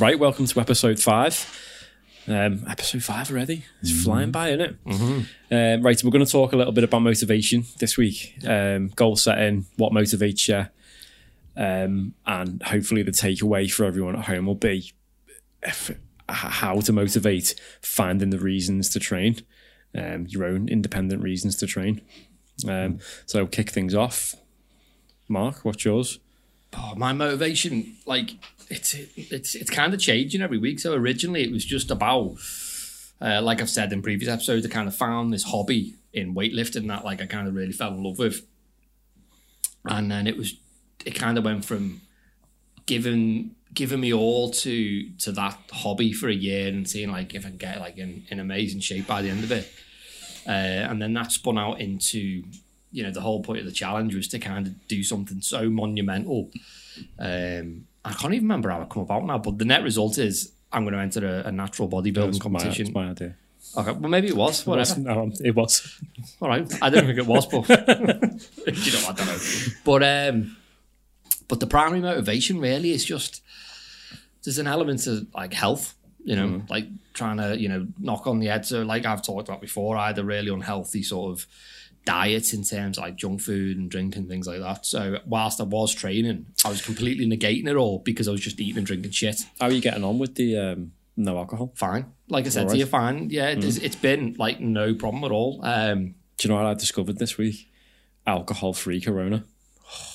Right, welcome to episode five. Um, episode five already. It's flying by, isn't it? Um, right, we're going to talk a little bit about motivation this week. Um, goal setting, what motivates you, um, and hopefully the takeaway for everyone at home will be if, how to motivate, finding the reasons to train, um, your own independent reasons to train. Um, so kick things off. Marc, what's yours? Oh, my motivation, like it's it's it's kind of changing every week. So originally it was just about, uh, like I've said in previous episodes, I kind of found this hobby in weightlifting that like I kind of really fell in love with, and then it was it kind of went from giving giving me all to to that hobby for a year and seeing like if I can get like in, in amazing shape by the end of it, uh, and then that spun out into you know the whole point of the challenge was to kind of do something so monumental. Um, I can't even remember how it come about now, but the net result is I'm going to enter a, a natural bodybuilding my, competition. it's my idea. Okay, well maybe it was whatever. No, it was. All right, I don't think it was, but you know I don't know. But um, but the primary motivation really is just there's an element of like health, you know, like trying to you know knock on the head. So like I've talked about before, I had a really unhealthy sort of diet in terms of like junk food and drink and things like that. So whilst I was training, I was completely negating it all because I was just eating and drinking shit. How are you getting on with the um, no alcohol? Fine, like I said Alright. to you, fine. Yeah, it's, it's been like no problem at all. Um, Do you know what I discovered this week? Alcohol free Corona.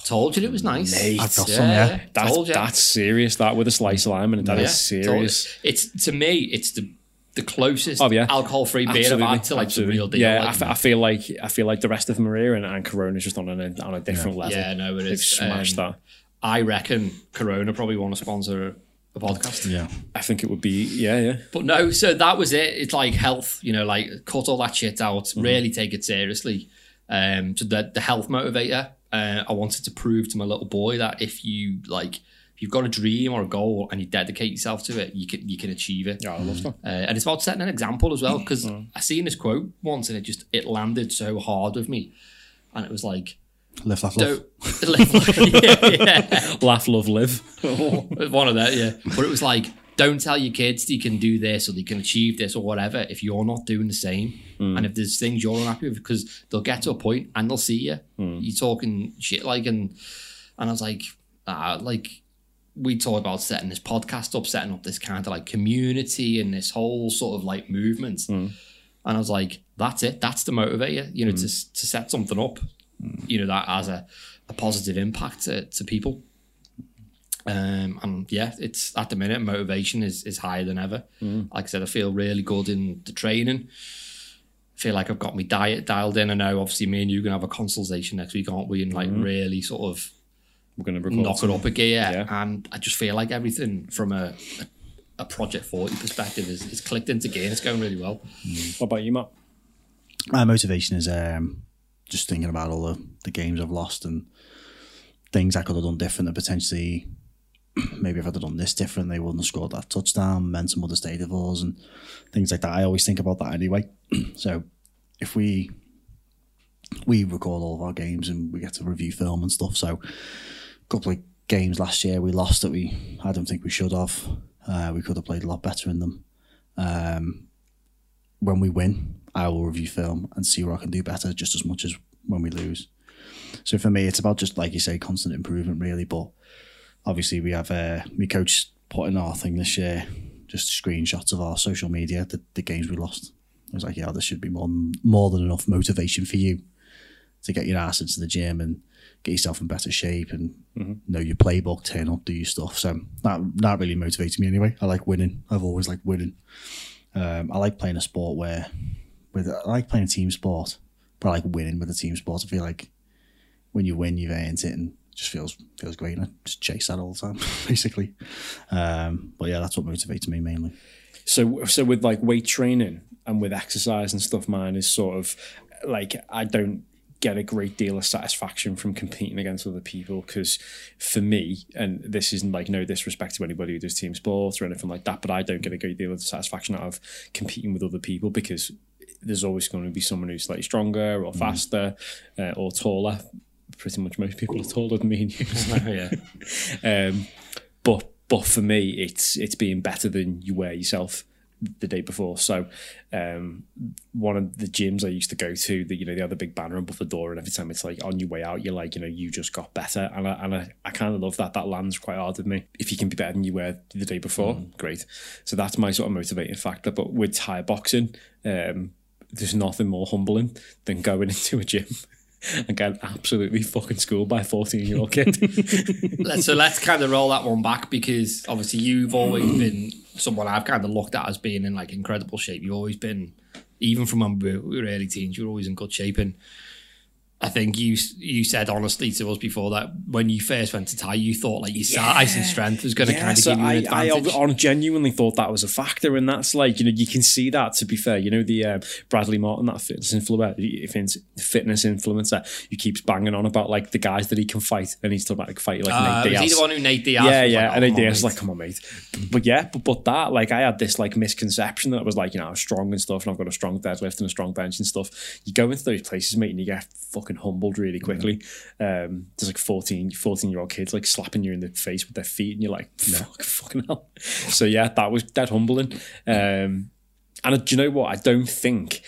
told you it was nice. Mate. I've got some, yeah. That's told you. that's serious. That with a slice of lime and that is Yeah, serious. It's to me, it's the the closest Oh, yeah. alcohol-free beer I've had to like the real deal. Yeah, I, like, fe- I feel like I feel like the rest of them are here, and, and Corona's just on a on a different level. yeah, no, it They've is. smashed Um, that. I reckon Corona probably want to sponsor a podcast. Yeah. I think it would be yeah, yeah. But no, so that was it. It's like health, you know, like cut all that shit out, Mm-hmm. really take it seriously. Um, so the the health motivator, uh, I wanted to prove to my little boy that if you like, if you've got a dream or a goal and you dedicate yourself to it, you can you can achieve it. Yeah, I love that. Uh, and it's about setting an example as well because Mm. I seen this quote once and it just it landed so hard with me, and it was like, Live, laugh, love. don't, yeah, yeah. Laugh, love, live. one of that, yeah. But it was like, don't tell your kids they can do this or they can achieve this or whatever if you're not doing the same. And if there's things you're unhappy with, because they'll get to a point and they'll see you. You're talking shit like, and and I was like, ah, like we talked about setting this podcast up, setting up this kind of like community and this whole sort of like movement. Hmm. And I was like, that's it. That's the motivator, you know, to hmm. to set something up, you know, that has a, a positive impact to, to people. Um, and yeah, it's at the minute motivation is is higher than ever. Hmm. Like I said, I feel really good in the training. I feel like I've got my diet dialed in. I know obviously me and you are gonna have a consultation next week, aren't we? And like really sort of We're gonna record knock it up a gear. Yeah. And I just feel like everything from a a, a Project 40 perspective is, is clicked into gear and it's going really well. What about you, Matt? My motivation is um, just thinking about all the, the games I've lost and things I could have done different that potentially maybe if I'd have done this different, they wouldn't have scored that touchdown, meant some other state of us and things like that. I always think about that anyway. so if we we record all of our games and we get to review film and stuff. So a couple of games last year we lost that we I don't think we should have. Uh, we could have played a lot better in them. Um, when we win, I will review film and see where I can do better just as much as when we lose. So for me, it's about just like you say, constant improvement, really. But obviously, we have uh, me coach putting our thing this year, just screenshots of our social media, the, the games we lost. I was like, yeah, there should be more more than enough motivation for you to get your ass into the gym and get yourself in better shape and know your playbook, turn up, do your stuff. So that that really motivates me anyway. I like winning. I've always liked winning. Um, I like playing a sport where, with I like playing a team sport, but I like winning with a team sport. I feel like when you win, you've earned it, and it just feels feels great. And I just chase that all the time, basically. Um, but yeah, that's what motivates me mainly. So so with like weight training and with exercise and stuff, mine is sort of like I don't get a great deal of satisfaction from competing against other people because for me, and this isn't like no disrespect to anybody who does team sports or anything like that, but I don't get a great deal of satisfaction out of competing with other people because there's always going to be someone who's slightly stronger or faster uh, or taller. Pretty much most people are taller than me and you. so yeah. um, but but for me, it's it's being better than you were yourself the day before. So, um, one of the gyms I used to go to, that you know, they had the big banner above the door, and every time it's like on your way out, you're like, you know, you just got better, and I and I, I kind of love that. That lands quite hard with me. If you can be better than you were the day before, great. So that's my sort of motivating factor. But with Thai boxing, um, there's nothing more humbling than going into a gym. And getting absolutely fucking schooled by a 14 year old kid. Let's- so let's kind of roll that one back because obviously you've always mm. been someone I've kind of looked at as being in like incredible shape. You've always been, even from when we were early teens, you were always in good shape. And I think you you said honestly to us before that when you first went to Thai, you thought like your size and strength was going to kind of so give you an I, I advantage. on- genuinely thought that was a factor, and that's like you know you can see that. To be fair, you know the um, Bradley Martyn, that fitness influencer, fitness influencer, who keeps banging on about like the guys that he can fight, and he's talking about like fighting like uh, Nate was he the one who Nate Diaz? yeah, yeah, like, and oh, Nate Diaz like, "Come on, mate." But yeah, but, but that like I had this like misconception that I was like you know I was strong and stuff, and I've got a strong deadlift and a strong bench and stuff. You go into those places, mate, and you get fucking humbled really quickly. Um, there's like 14, 14 year old kids like slapping you in the face with their feet, and you're like, fuck, fucking hell. So yeah, that was dead humbling. Um, and do you know what? I don't think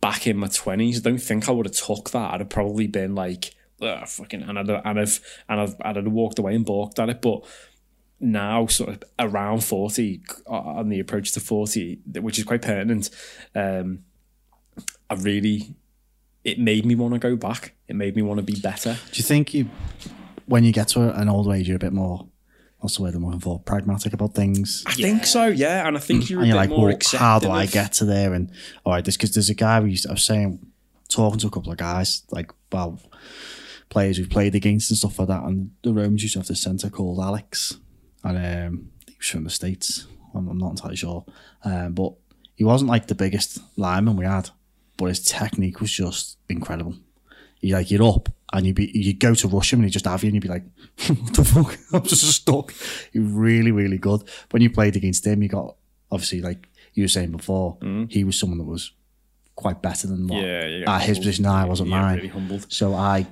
back in my twenties, I don't think I would have took that. I'd have probably been like, Ugh, fucking, and I'd, and I've, and I've, I'd have walked away and balked at it. But now, sort of around forty, uh, on the approach to forty, which is quite pertinent, um, I really, it made me want to go back. It made me want to be better. Do you think you, when you get to an old age, you're a bit more, what's the word I'm looking for, pragmatic about things? I think so, yeah. And I think you're and you're like, more well, how do I of- get to there? And all right, this because there's a guy we used to, I was saying, talking to a couple of guys, like, well, players we've played against and stuff like that. And the Romans used to have this centre called Alex, and um, he was from the States. I'm, I'm not entirely sure. Um, but he wasn't like the biggest lineman we had, but his technique was just incredible. You like you're up and you be you go to rush him and he just have you and you'd be like, what the fuck? I'm just stuck. You're really, really good. When you played against him, you got obviously like you were saying before, mm. he was someone that was quite better than what Yeah, at his position I wasn't Yeah, mine. really humbled. So I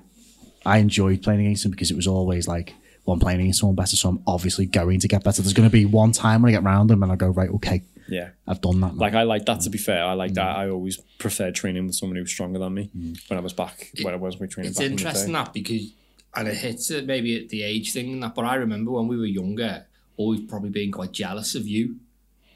I enjoyed playing against him because it was always like, well, I'm playing against someone better, so I'm obviously going to get better. There's going to be one time when I get round him and I go, right, okay, Yeah. I've done that. now. Like I like that. To be fair, I like that. Mm. I always preferred training with someone who was stronger than me mm. when I was back when I was my training. It's back in the interesting day. that because, and it hits it maybe at the age thing and that. But I remember when we were younger, always probably being quite jealous of you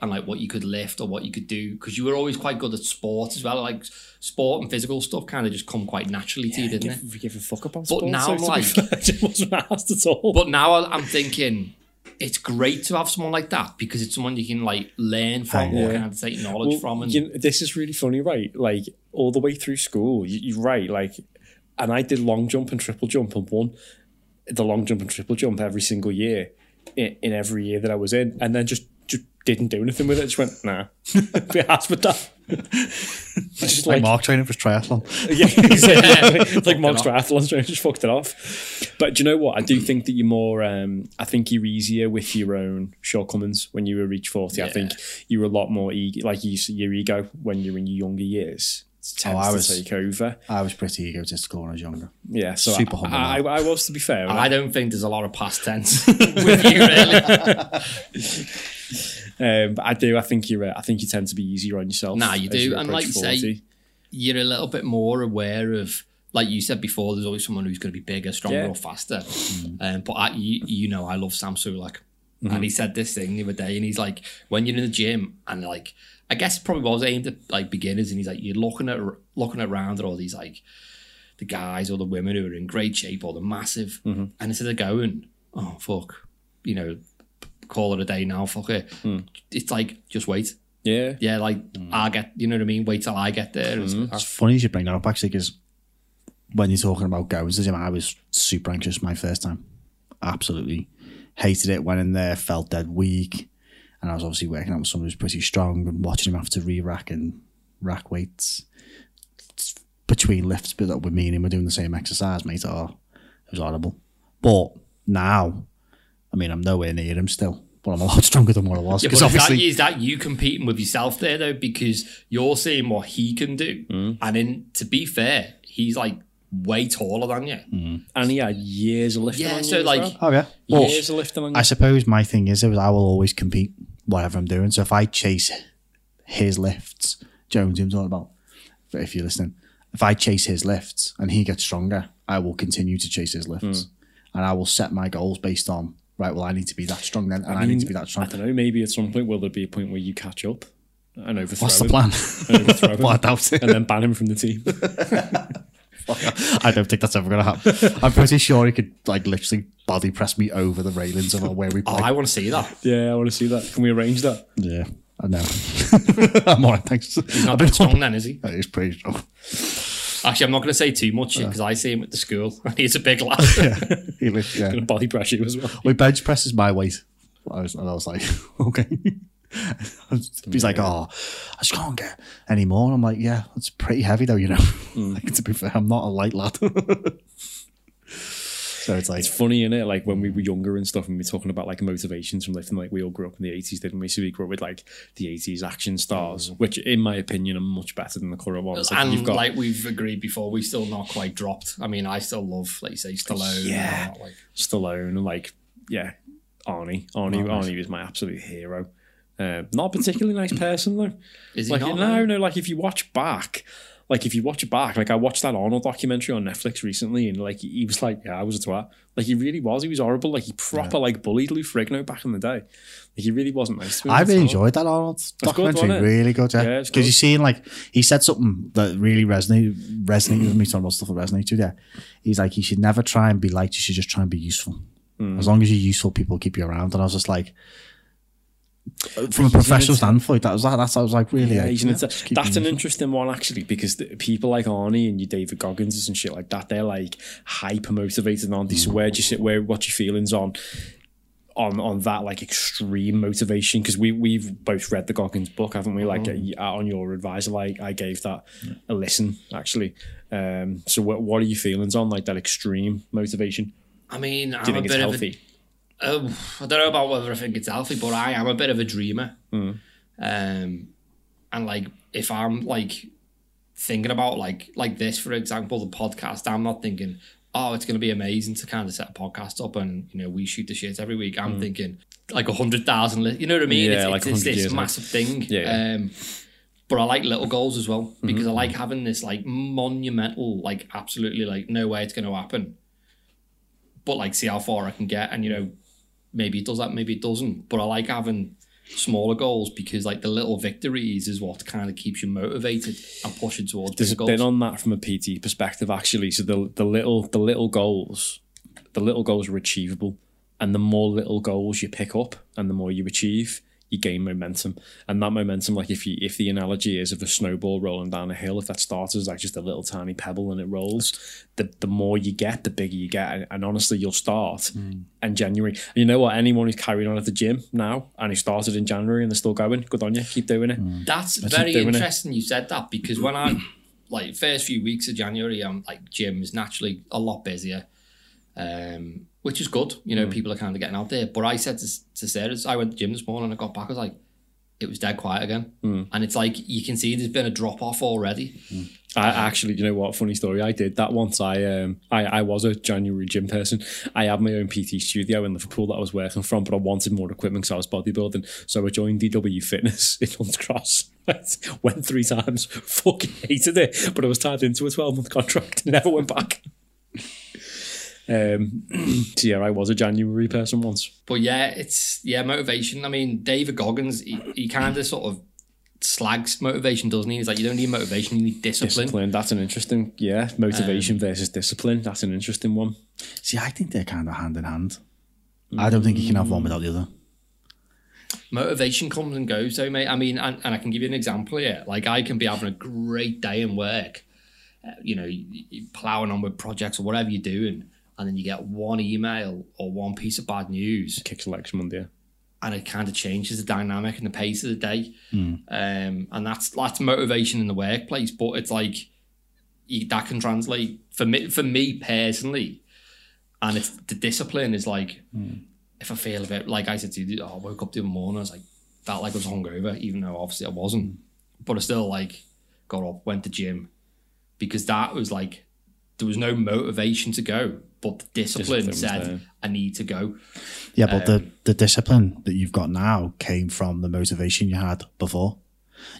and like what you could lift or what you could do because you were always quite good at sport as well. Like sport and physical stuff kind of just come quite naturally to you, didn't it? Give, give a fuck about But sports, now so I'm to be like- fair, I wasn't asked at all. But now I'm thinking. It's great to have someone like that because it's someone you can like learn from or kind of take knowledge Well, from. And you know, this is really funny, right? Like all the way through school, you, you're right. Like, and I did long jump and triple jump and won the long jump and triple jump every single year in, in every year that I was in, and then just didn't do anything with it. Just went nah, be asked with that. just like like Marc training for his triathlon. yeah, exactly. it's like Marc's it off. triathlons, so I just fucked it off. But do you know what? I do think that you're more. Um, I think you're easier with your own shortcomings when you were reach forty. I think you're a lot more ego, like you, your ego when you're in your younger years Oh, I to was- take over. I was pretty egotistical when I was younger. Yeah, so Super I, humble I, I was to be fair. I don't think there's a lot of past tense with you, really. um, but I do. I think you're. Uh, I think you tend to be easier on yourself. Nah, you as do. And approach like you say, you're a little bit more aware of, like you said before, there's always someone who's going to be bigger, stronger, Yeah. or faster. Um, but I, you, you know, I love Sam Sulek. Mm-hmm. And he said this thing the other day, and he's like, when you're in the gym, and like, I guess it probably was aimed at like beginners, and he's like, you're looking at looking around at all these like the guys or the women who are in great shape or the massive, Mm-hmm. and instead of going, oh fuck, you know, call it a day now, fuck it. Mm. It's like just wait. yeah, Yeah, like I get, you know what I mean. Wait till I get there. It's- Mm-hmm. It's funny you should bring that up actually because when you're talking about going to the gym, I was super anxious my first time. Absolutely hated it. Went in there, felt dead weak, and I was obviously working out with someone who's pretty strong and watching him have to re-rack and rack weights It's between lifts. But that with me and him, we're doing the same exercise, mate. Oh, it was horrible. But now, I mean, I'm nowhere near him still. But I'm a lot stronger than what I was Yeah, because but is that, obviously is that you competing with yourself there though? Because you're seeing what he can do, Mm. and in to be fair, he's like way taller than you. Hmm. and he had years of lifting. Yeah, on so you as like- well. Oh yeah. Well, years of lifting on you. I suppose my thing is, is I will always compete whatever I'm doing. So if I chase his lifts, Jones, I'm talking about. But if you're listening, if I chase his lifts and he gets stronger, I will continue to chase his lifts, hmm. and I will set my goals based on right. Well, I need to be that strong then, and I, need to be that strong. I don't know. Maybe at some point will there be a point where you catch up and overthrow What's the him, plan? and overthrow him, well, I doubt it. and then ban him from the team. I don't think that's ever going to happen. I'm pretty sure he could like literally body press me over the railings of where we Oh. I want to see that. yeah, I want to see that. Can we arrange that? yeah, I know. I'm alright, thanks. He's not that strong then, is he? Oh, he's pretty strong. Actually, I'm not going to say too much because I see him at the school. and He's a big lad. Yeah, he li- yeah. Gonna body press you as well. We bench presses my weight. I was, and I was like, okay. He's like, oh, I just can't get any more. And I'm like, yeah, it's pretty heavy though, you know. Mm. like, to be fair, I'm not a light lad. so it's like, It's funny, is it? Like when we were younger and stuff, and we were talking about like motivations from lifting. Like we all grew up in the eighties, didn't we? So we grew up with like the eighties action stars, mm. which, in my opinion, are much better than the current ones. Like, and you've got like we've agreed before, we still not quite dropped. I mean, I still love, like you say, Stallone. Yeah. and all, like, Stallone and like yeah, Arnie. Arnie, Arnie was my absolute hero. Uh, not a particularly nice person though. is he Like not? no, no. Like if you watch back, like if you watch it back, like I watched that Arnold documentary on Netflix recently, and like he was like, yeah, I was a twat. Like he really was. He was horrible. Like he proper like bullied Lou Ferrigno back in the day. Like he really wasn't nice to him. I at really all. enjoyed that Arnold good, documentary. wasn't really good, yeah. Yeah, Because good. you seen like he said something that really resonated resonated with me. Talking about stuff that resonated with you. Yeah, he's like, you should never try and be liked. You should just try and be useful. Hmm. As long as you're useful, people keep you around. And I was just like, from a professional standpoint, that was that. That's I was like, really. Yeah, like, he's an yeah, inter- that's an useful. interesting one actually because the, people like Arnie and your David Goggins and shit like that, they're like hyper motivated, aren't they? So where do you sit? Where what's your feelings on on on that like extreme motivation? Because we we've both read the Goggins book, haven't we? Like uh, on your advisor, like I gave that a listen actually. Um, so what what are your feelings on like that extreme motivation? I mean, Do you I'm a think it's bit healthy? Um, I don't know about whether I think it's healthy, but I am a bit of a dreamer. Hmm. Um, and like, if I'm like thinking about like like this, for example, the podcast, I'm not thinking, oh, it's going to be amazing to kind of set a podcast up and you know we shoot the shit every week. I'm thinking like a hundred thousand, li- you know what I mean? Hmm. Yeah, it's, like it's, it's this massive thing. Yeah. Um, but I like little goals as well Mm-hmm. because I like having this like monumental, like absolutely like no way it's going to happen. But like see how far I can get, and you know, maybe it does that, maybe it doesn't. But I like having smaller goals because like the little victories is what kind of keeps you motivated and pushing towards There's a bigger bit goals. on that from a PT perspective, actually. So the the little the little goals, the little goals are achievable, and the more little goals you pick up, and the more you achieve, you gain momentum. And that momentum, like if you if the analogy is of a snowball rolling down a hill, if that starts as like just a little tiny pebble and it rolls, the the more you get, the bigger you get. And, and honestly, you'll start in January. And you know what? Anyone who's carrying on at the gym now and who started in January and they're still going, good on you. Keep doing it. That's keep very doing it. interesting you said that because when I like first few weeks of January, I'm like gym is naturally a lot busier, um, which is good. You Mm. know, people are kind of getting out there. But I said to, to Sarah, I went to gym this morning and I got back. I was like, it was dead quiet again, Mm. and it's like you can see there's been a drop off already. I actually, you know what? Funny story. I did that once. I um, I, I was a January gym person. I had my own PT studio in Liverpool that I was working from, but I wanted more equipment because I was bodybuilding. So I joined DW Fitness in Hunt's Cross. went three times, fucking hated it, but I was tied into a twelve month contract. Never went back. Um, so yeah, I was a January person once. But yeah, it's yeah motivation. I mean, David Goggins, he, he kind of sort of slags motivation, doesn't he? He's like, you don't need motivation, you need discipline. Discipline. That's an interesting. Yeah, motivation versus discipline. That's an interesting one. See, I think they're kind of hand in hand. I don't think you can have one without the other. motivation comes and goes though mate i mean and, and i can give you an example here like i can be having a great day in work uh, you know you, you plowing on with projects or whatever you're doing and then you get one email or one piece of bad news. Kicks election Monday. and it kind of changes the dynamic and the pace of the day. Hmm. Um, and that's that's motivation in the workplace but it's like you, that can translate for me for me personally. And it's the discipline is like hmm. if I feel a bit like I said to you, oh, I woke up the other morning, I was like felt like I was hungover, even though obviously I wasn't. Hmm. But I still like got up, went to gym because that was like there was no motivation to go, but the discipline, Discipline said, there. I need to go. Yeah, but Um, the, the discipline that you've got now came from the motivation you had before.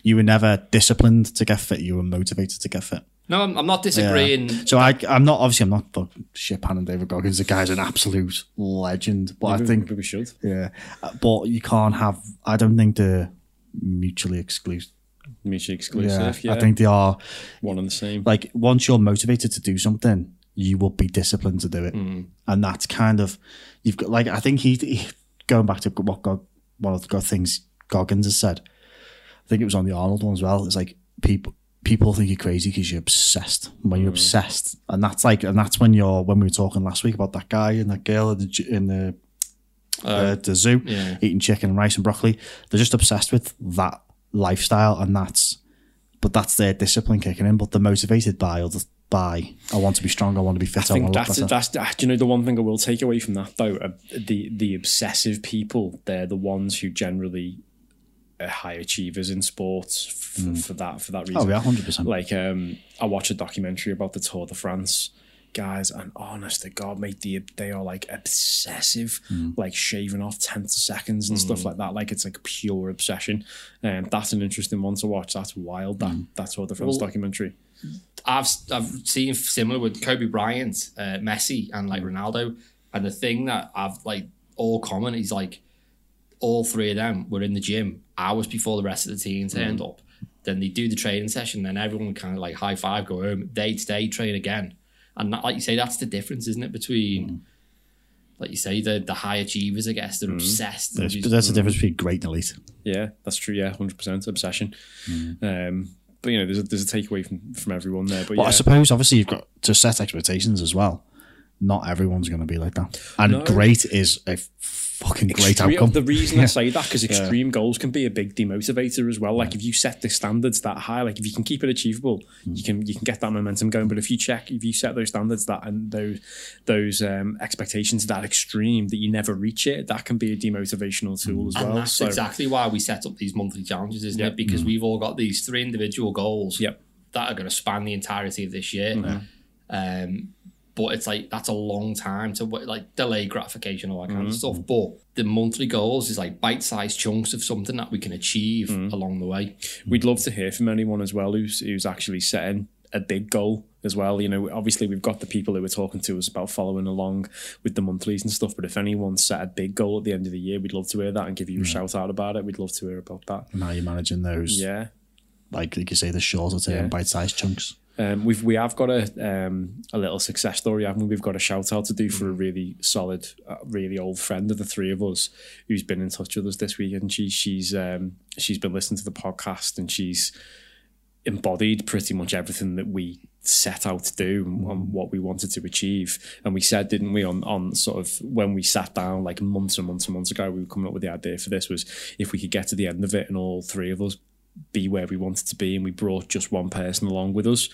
You were never disciplined to get fit. You were motivated to get fit. No, I'm, I'm not Yeah. disagreeing. So I, I'm not obviously I'm not fucking shit panning David Goggins. The guy's an absolute legend. But I think maybe we should. yeah, Uh, but you can't have. I don't think they're mutually exclusive. Mutually Yeah, exclusive. Yeah, I think they are. one and the same. Like once you're motivated to do something, you will be disciplined to do it, hmm. and that's kind of you've got. Like I think he, he going back to what God, one of the good things Goggins has said. I think it was on the Arnold one as well. It's like people people think you're crazy because you're obsessed. When you're hmm. obsessed, and that's like, and that's when you're when we were talking last week about that guy and that girl in the in the uh, uh, the zoo yeah. eating chicken and rice and broccoli. They're just obsessed with that lifestyle, and that's but that's their discipline kicking in. But they're motivated by other by I want to be strong, I want to be fit, I, I think want to look that's better. that's do you know the one thing I will take away from that though uh, the the obsessive people they're the ones who generally are high achievers in sports f- for that for that reason. Oh yeah, hundred percent. Like um, I watched a documentary about the Tour de France guys, and honest to God, mate, they, they are like obsessive, like shaving off tenths of seconds and stuff like that. Like it's like pure obsession. And um, that's an interesting one to watch. That's wild. That that Tour de France Well, documentary. I've I've seen similar with Kobe Bryant, uh, Messi, and like Ronaldo. And the thing that I've like all common is like all three of them were in the gym hours before the rest of the team turned mm. up. Then they do the training session, then everyone kind of like high five, go home, day to day train again. And that, like you say, that's the difference, isn't it, between mm. like you say, the the high achievers, I guess, they're mm. obsessed. There's, They're just- that's the difference between great and elite. Yeah, that's true. Yeah, hundred percent obsession. Um, but you know, there's a, there's a takeaway from from everyone there. But Well, yeah, I suppose obviously you've got to set expectations as well. Not everyone's going to be like that, and No. great is a fucking great Extreme- outcome. The reason I say that because extreme goals can be a big demotivator as well. Like if you set the standards that high, like if you can keep it achievable, you can you can get that momentum going. But if you check, if you set those standards that and those those um, expectations that extreme that you never reach it, that can be a demotivational tool as well. And well. that's So exactly why we set up these monthly challenges, isn't Yeah. it? Because we've all got these three individual goals Yep. that are going to span the entirety of this year. Um, but it's like that's a long time to like delay gratification, all that kind of mm-hmm. stuff. But the monthly goals is like bite-sized chunks of something that we can achieve mm-hmm. along the way. we'd love to hear from anyone as well who's who's actually setting a big goal as well. You know, obviously we've got the people who are talking to us about following along with the monthlies and stuff. But if anyone set a big goal at the end of the year, we'd love to hear that and give you a shout out about it. We'd love to hear about that. and how you're managing those, Yeah. like like you say, the shorter term, Yeah. bite-sized chunks. Um, we've we have got a um, a little success story, haven't we? We've got a shout out to do for a really solid, uh, really old friend of the three of us who's been in touch with us this week, and she she's um, she's been listening to the podcast and she's embodied pretty much everything that we set out to do and and what we wanted to achieve. And we said, didn't we, on on sort of when we sat down like months and months and months ago, we were coming up with the idea for this was if we could get to the end of it and all three of us be where we wanted to be and we brought just one person along with us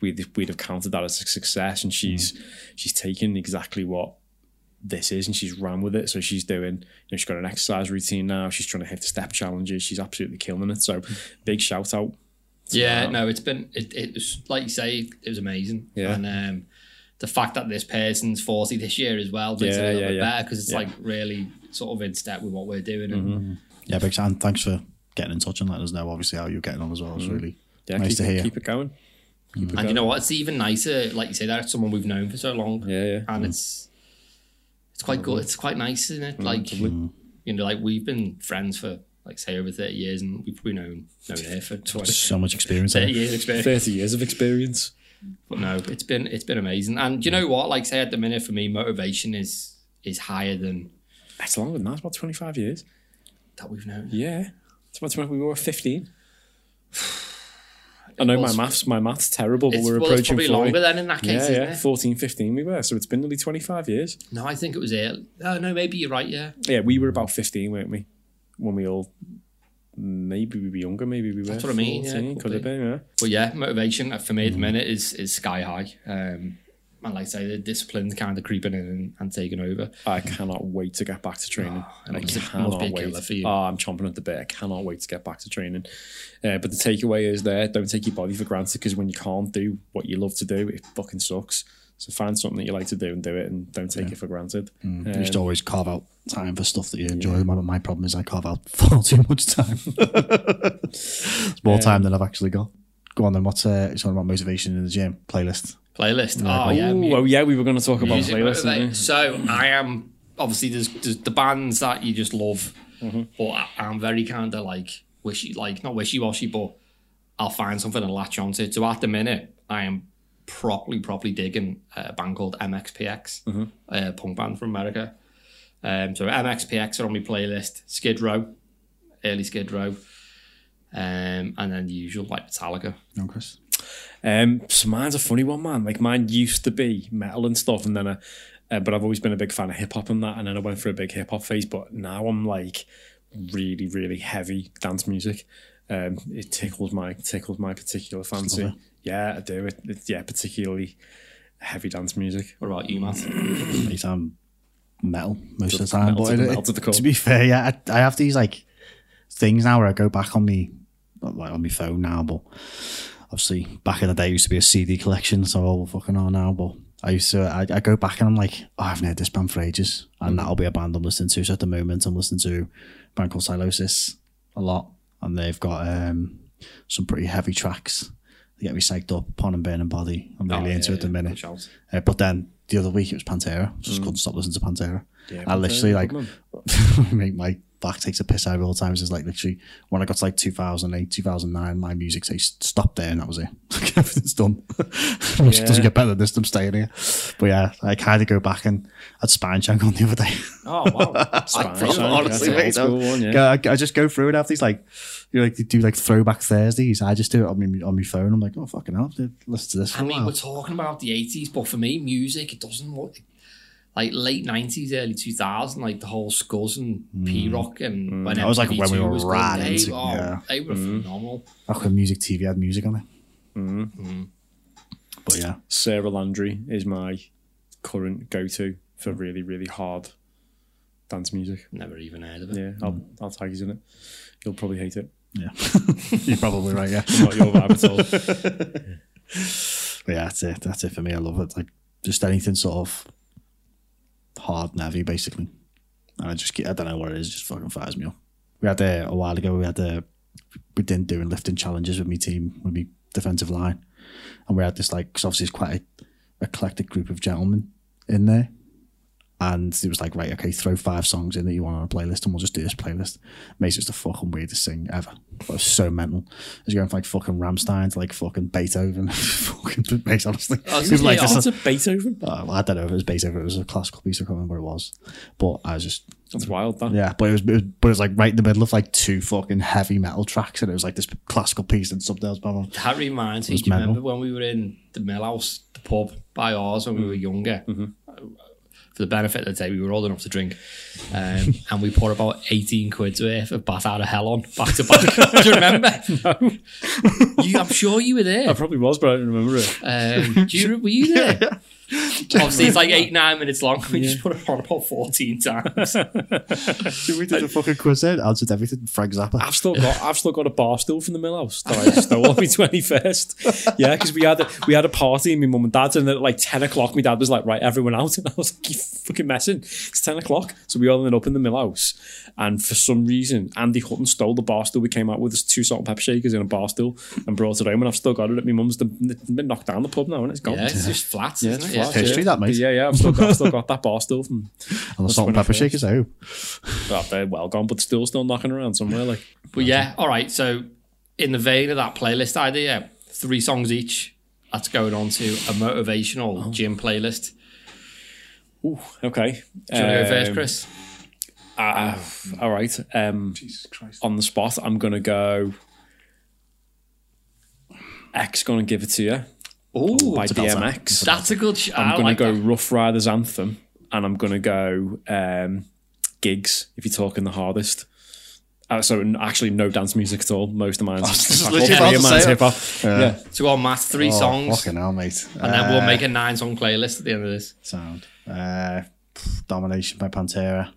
we'd, we'd have counted that as a success and she's she's taken exactly what this is and she's ran with it so she's doing you know she's got an exercise routine now she's trying to hit the step challenges she's absolutely killing it so big shout out Yeah, that. no, it's been it, it was like you say, it was amazing. Yeah. And um the fact that this person's 40 this year as well makes Yeah, it a little yeah, bit yeah. better because it's Yeah. like really sort of in step with what we're doing. And Yeah, big and thanks for getting in touch and letting us know obviously how you're getting on as well. It's mm-hmm. really yeah nice keep, to hear. keep it going keep mm-hmm. it And going. you know what? It's even nicer, like you say, that it's someone we've known for so long. yeah yeah And mm. it's it's quite good. It's quite nice, isn't it? Mm, like lovely. Mm. you know, like we've been friends for like say over thirty years, and we've probably known known her for 20, so much experience. Eh? 30 years experience. 30 years of experience But no, it's been it's been amazing. And you know what? Like say at the minute for me, motivation is is higher than it's longer than that it's about 25 years that we've known. yeah it's about 20, we were 15 I know my maths my maths terrible but It's, we're well, approaching probably 40. longer then in that case, yeah, yeah, it? 14, 15 we were. So it's been nearly 25 years. No, I think it was it. Oh no, maybe you're right. Yeah, Yeah, we were about 15, weren't we? When we all, maybe we were younger, maybe we were That's what I mean, yeah, 14, could could have been, yeah. but yeah, motivation for me at the minute is is sky high. Um, and like I say, the discipline's kind of creeping in and, and taking over. I cannot wait to get back to training. Oh, I it must- it cannot must be a wait. killer for you. Oh, I'm chomping at the bit. I cannot wait to get back to training. Uh, but the takeaway is there: don't take your body for granted because when you can't do what you love to do, it fucking sucks. So find something that you like to do and do it, and don't take it for granted. you Um, should always carve out time for stuff that you enjoy. My, my problem is I carve out far too much time. it's more time than I've actually got. Go on then. What's uh, you're talking about motivation in the gym playlist? Playlist. Oh, yeah. Mu- oh yeah, we were going to talk about playlists. we? So I am obviously there's, there's the bands that you just love, Mm-hmm. but I, I'm very kind of like wishy, like not wishy washy, but I'll find something to latch onto. So at the minute, I am properly, properly digging a band called MXPX, Mm-hmm. a punk band from America. Um, so MXPX are on my playlist. Skid Row, early Skid Row, um, and then the usual like Metallica. No, Chris. Um, so mine's a funny one, man. Like mine used to be metal and stuff, and then I, uh, but I've always been a big fan of hip hop and that, and then I went for a big hip hop phase. But now I'm like really, really heavy dance music. Um, it tickles my tickles my particular fancy. Yeah, I do. It, it, yeah, particularly heavy dance music. What about you, Matt? These um metal most of the time. But to the- it- to the core. to be fair, yeah, I, I have these like things now where I go back on me, like on my phone now, but obviously back in the day it used to be a CD collection, so all fucking on now. But I used to, I, I go back and I'm like, oh, I haven't heard this band for ages, and that'll be a band I'm listening to. So at the moment, I'm listening to a band called Sylosis a lot, and they've got um some pretty heavy tracks. They get me psyched up, Pon and Burning Body. I'm really Oh, into yeah, it at the yeah, minute. Uh, but then the other week it was Pantera. Just couldn't stop listening to Pantera. Yeah, I literally like make my back takes a piss out of all the times. It's like literally when I got to like 2008, 2009, my music taste stopped there and that was it. Everything's done. Music Yeah. doesn't get better than this. I'm staying here. But yeah, I kind of go back and had Spineshank on the other day. Oh wow! Spine honestly, mate, one, yeah. I, I just go through and have these like, you know, like they do like throwback Thursdays. I just do it on my on my phone. I'm like, oh fucking hell, listen to this. I mean, while. we're talking about the eighties, but for me, music it doesn't look like late nineties, early two thousand, like the whole Scuzz and P mm. Rock and mm. when That was like when we were was good, right they, into- oh, yeah. they were mm. phenomenal. Back when music TV had music on it. Mm-hmm. But yeah, Sara Landry is my current go-to for really, really hard dance music. Never even heard of it. Yeah, I'll, I'll tag you in it. You'll probably hate it. yeah, you're probably right. Yeah. Not your vibe at all. But yeah, that's it. That's it for me. I love it. Like just anything sort of hard navy basically. And I just get, I don't know what it is. Just fucking fires me up. We had uh, a while ago. We had uh, we didn't doing lifting challenges with my team, with my defensive line, and we had this like because obviously it's quite a eclectic group of gentlemen in there. And it was like, right, okay, throw five songs in that you want on a playlist, and we'll just do this playlist. Mace was the fucking weirdest thing ever. It was so mental. It was going from like fucking Rammstein to like fucking Beethoven. fucking Mace, honestly. Oh, it was like yeah, this, What's a Beethoven? uh, well, I don't know if it was Beethoven. It was a classical piece. I can't remember what it was. But I was just That's wild, that. yeah. But it was, it was but it was like right in the middle of like two fucking heavy metal tracks, and it was like this classical piece and something else. Blah, blah. That reminds me. Do you remember when we were in the Mill House, the pub by ours when we were younger? Mm-hmm. For the benefit of the day, we were old enough to drink, um, and we poured about eighteen quid's worth of Bat Out of Hell on back to back. Do you remember? You, I'm sure you were there. I probably was, but I don't remember it. Um, do you, were you there? Obviously, it's like eight, nine minutes long. We just put it on about 14 times. we did a fucking quiz there, answered everything. Frank Zappa. I've still got I've still got a bar stool from the mill house that I stole on my twenty first. Yeah, because we had a, we had a party and my mum and dad's and at like ten o'clock my dad was like, right, everyone out and I was like, You fucking messing. It's ten o'clock. So we all ended up in the mill house. And for some reason, Andy Hutton stole the bar stool we came out with us two salt and pepper shakers in a bar stool and brought it home and I've still got it at my mum's the, it's been knocked down the pub now and it's gone. Yeah, it's just flat, Yeah, it's it? Yeah. Flat, History, yeah. that, mate. Yeah, yeah, I've still got, I've still got that bar stool from and the salt and pepper shakers. Oh, well, they're well gone, but still still knocking around somewhere. Like But yeah, all right. So, in the vein of that playlist idea, three songs each. That's going on to a motivational gym playlist. Ooh, okay. Do you want to go first, Um, Chris? Uh, all right. Um, Jesus Christ. on the spot, I'm gonna go. X gonna give it to you Oh, by a. DMX. that's a good. Sh- I'm I gonna go that. Ruff Ryders anthem, and I'm gonna go um, gigs. If you're talking the hardest, Uh, so actually, no dance music at all. Most of mine's just all literally three about to mine's say hip hop. Yeah. Yeah. So on Matt, three Oh, songs, Fucking hell, mate. and then we'll Uh, make a nine song playlist at the end of this. sound. Uh, Domination by Pantera.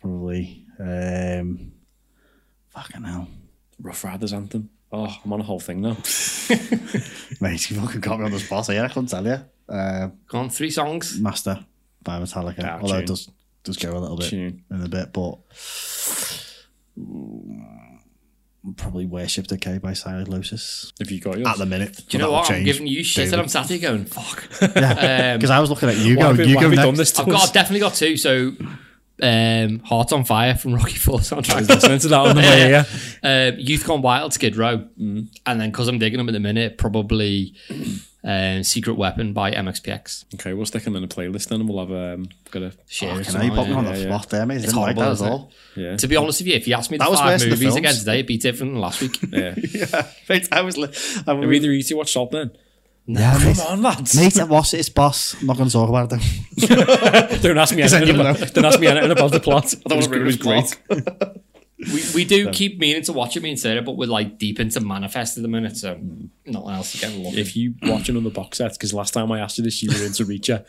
Probably. Um, fucking hell. Ruff Ryders anthem. Oh, I'm on a whole thing now. Mate, you fucking got me on the spot here. I couldn't tell you. Uh, Go on, three songs. Master by Metallica. Ah, Although tune. it does, does go a little bit Tune. in a bit, but. Probably Worship Decay by Silent Lotus. If you got yours. At the minute. Do you know what? I'm giving you shit, and I'm sat here going, "Fuck." Yeah. Um, Because I was looking at you Why go, have we, you why go have we next. done this to I've got. I've definitely got two. So, um, Heart on Fire from Rocky Four I was soundtrack. listening to that on the way yeah. uh, Youth Gone Wild, Skid Row, and then because I'm digging them at the minute, probably um, Secret Weapon by MXPX. Okay, we'll stick them in a playlist then, and we'll have um, got a Share it Fucking hell, you put me on yeah, the yeah. spot there, mate. I It's didn't like horrible, that at isn't it? all. yeah. To be honest with you, if you asked me the That was five worse than the movies again today, it'd be different than last week. yeah. Yeah, I was. Li- I was Are either you two watch Salt then? Yeah, Come mate. on, lads. Mate, what's it? It's boss. I'm not going to talk about it. Don't ask me anything about, don't ask me anything about the plot. It was, it was great. we, we do keep meaning to watch it, me and Sarah, but we're like deep into Manifest at the minute, so nothing else to get along. If you watch another box set, because last time I asked you this, you were into Reacher,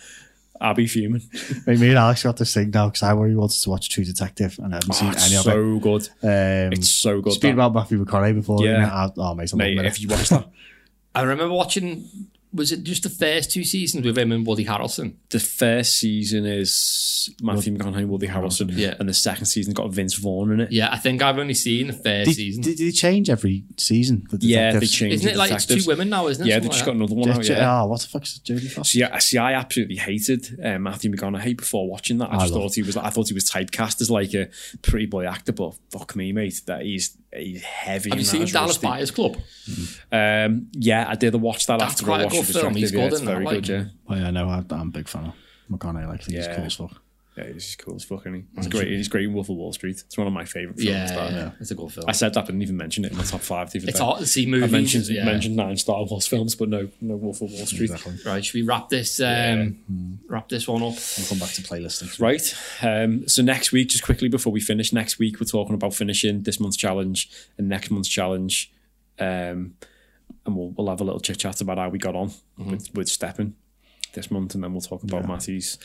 I'll be fuming. Mate, me and Alex got this thing now because I really wanted to watch True Detective and I haven't Oh, seen it's any of so good. Um, It's so good. Speaking that. about Matthew McConaughey before, Yeah. yeah. oh, mate, I'm Mate, loving if you watch that, I remember watching, was it just the first two seasons with him and Woody Harrelson? the first season is Matthew McConaughey, Woody Harrelson, Yeah. and the second season got Vince Vaughn in it. Yeah, I think I've only seen the first Did, season. did, did they change every season? The Yeah, they detectives? changed Isn't it the like it's detectives. two women now, isn't it? Yeah, they Something just like got another one out. Yeah. Oh, what the fuck is Jodie Foster? See, I, see, I absolutely hated uh, Matthew McConaughey before watching that. I I just love- thought he was, Like, I thought he was typecast as like a pretty boy actor, but fuck me, mate, that he's he's heavy. Have you seen Dallas Rusty. Buyers Club? Um, yeah, I did watch that That's after quite I a watched good film. detective. He's yeah, good it's in that, very like- good. Yeah, Oh, yeah, no, I, I'm a big fan of McConaughey. Like, he's Yeah. cool as fuck. Yeah, he's cool as fuck. Isn't he? He's great. He's great in Wolf of Wall Street. It's one of my favorite films. Yeah, that. yeah, it's a good film. I said that, but didn't even mention it in my top five. The other It's day. hard to see I movies. mentioned yeah. mentioned nine Star Wars films, but no, no Wolf of Wall Street. Exactly. Right, should we wrap this? Um, Wrap this one up. We'll come back to playlisting. Right. Um, so next week, just quickly before we finish, next week we're talking about finishing this month's challenge and next month's challenge, um, and we'll we'll have a little chit chat about how we got on with with stepping this month, and then we'll talk about Matty's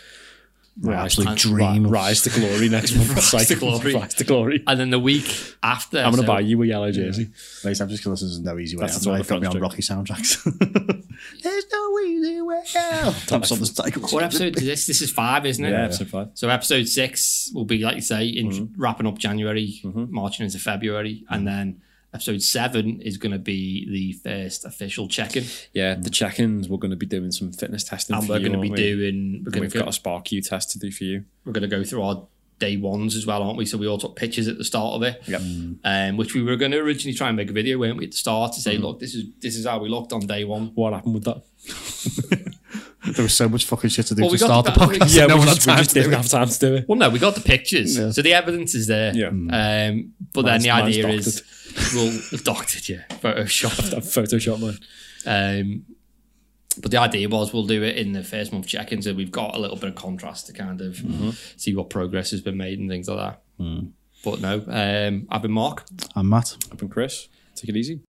My rise, absolute dream ri- rise to glory next month. Rise Like, to glory. rise to glory. And then the week after, I'm gonna so- buy you a yellow jersey. Mate, I'm just going to listen to No Easy Way That's why the Tour de They've got me on. Rocky soundtracks. There's no easy way out. That's on the cycle. What episode is this? This is five, isn't it? Yeah, episode five. So episode six will be like you say, in Mm-hmm. wrapping up January, marching into February, Mm-hmm. and then episode seven is going to be the first official check-in, Yeah, the check-ins. We're going to be doing some fitness testing. and for we're you, going to be we? doing. We're going We've to got a Spark Q test to do for you. we're going to go through our day ones as well, aren't we? So we all took pictures at the start of it, Yep. um, which we were going to originally try and make a video, weren't we, at the start to say, Mm-hmm. look, this is this is how we looked on day one. What happened with that? There was so much fucking shit to do Well, to start the the- podcast. Yeah, no we just, had we just to do didn't have time to do it. Well, no, we got the pictures, Yeah. so the evidence is there. Yeah. Um, but Mine's- then the idea is we'll doctored, yeah, Photoshop. That Photoshop man. Um, but the idea was we'll do it in the first month check-in, so we've got a little bit of contrast to kind of Mm-hmm. see what progress has been made and things like that. Mm. But no, um, I've been Marc. I'm Matt. I've been Chris, take it easy.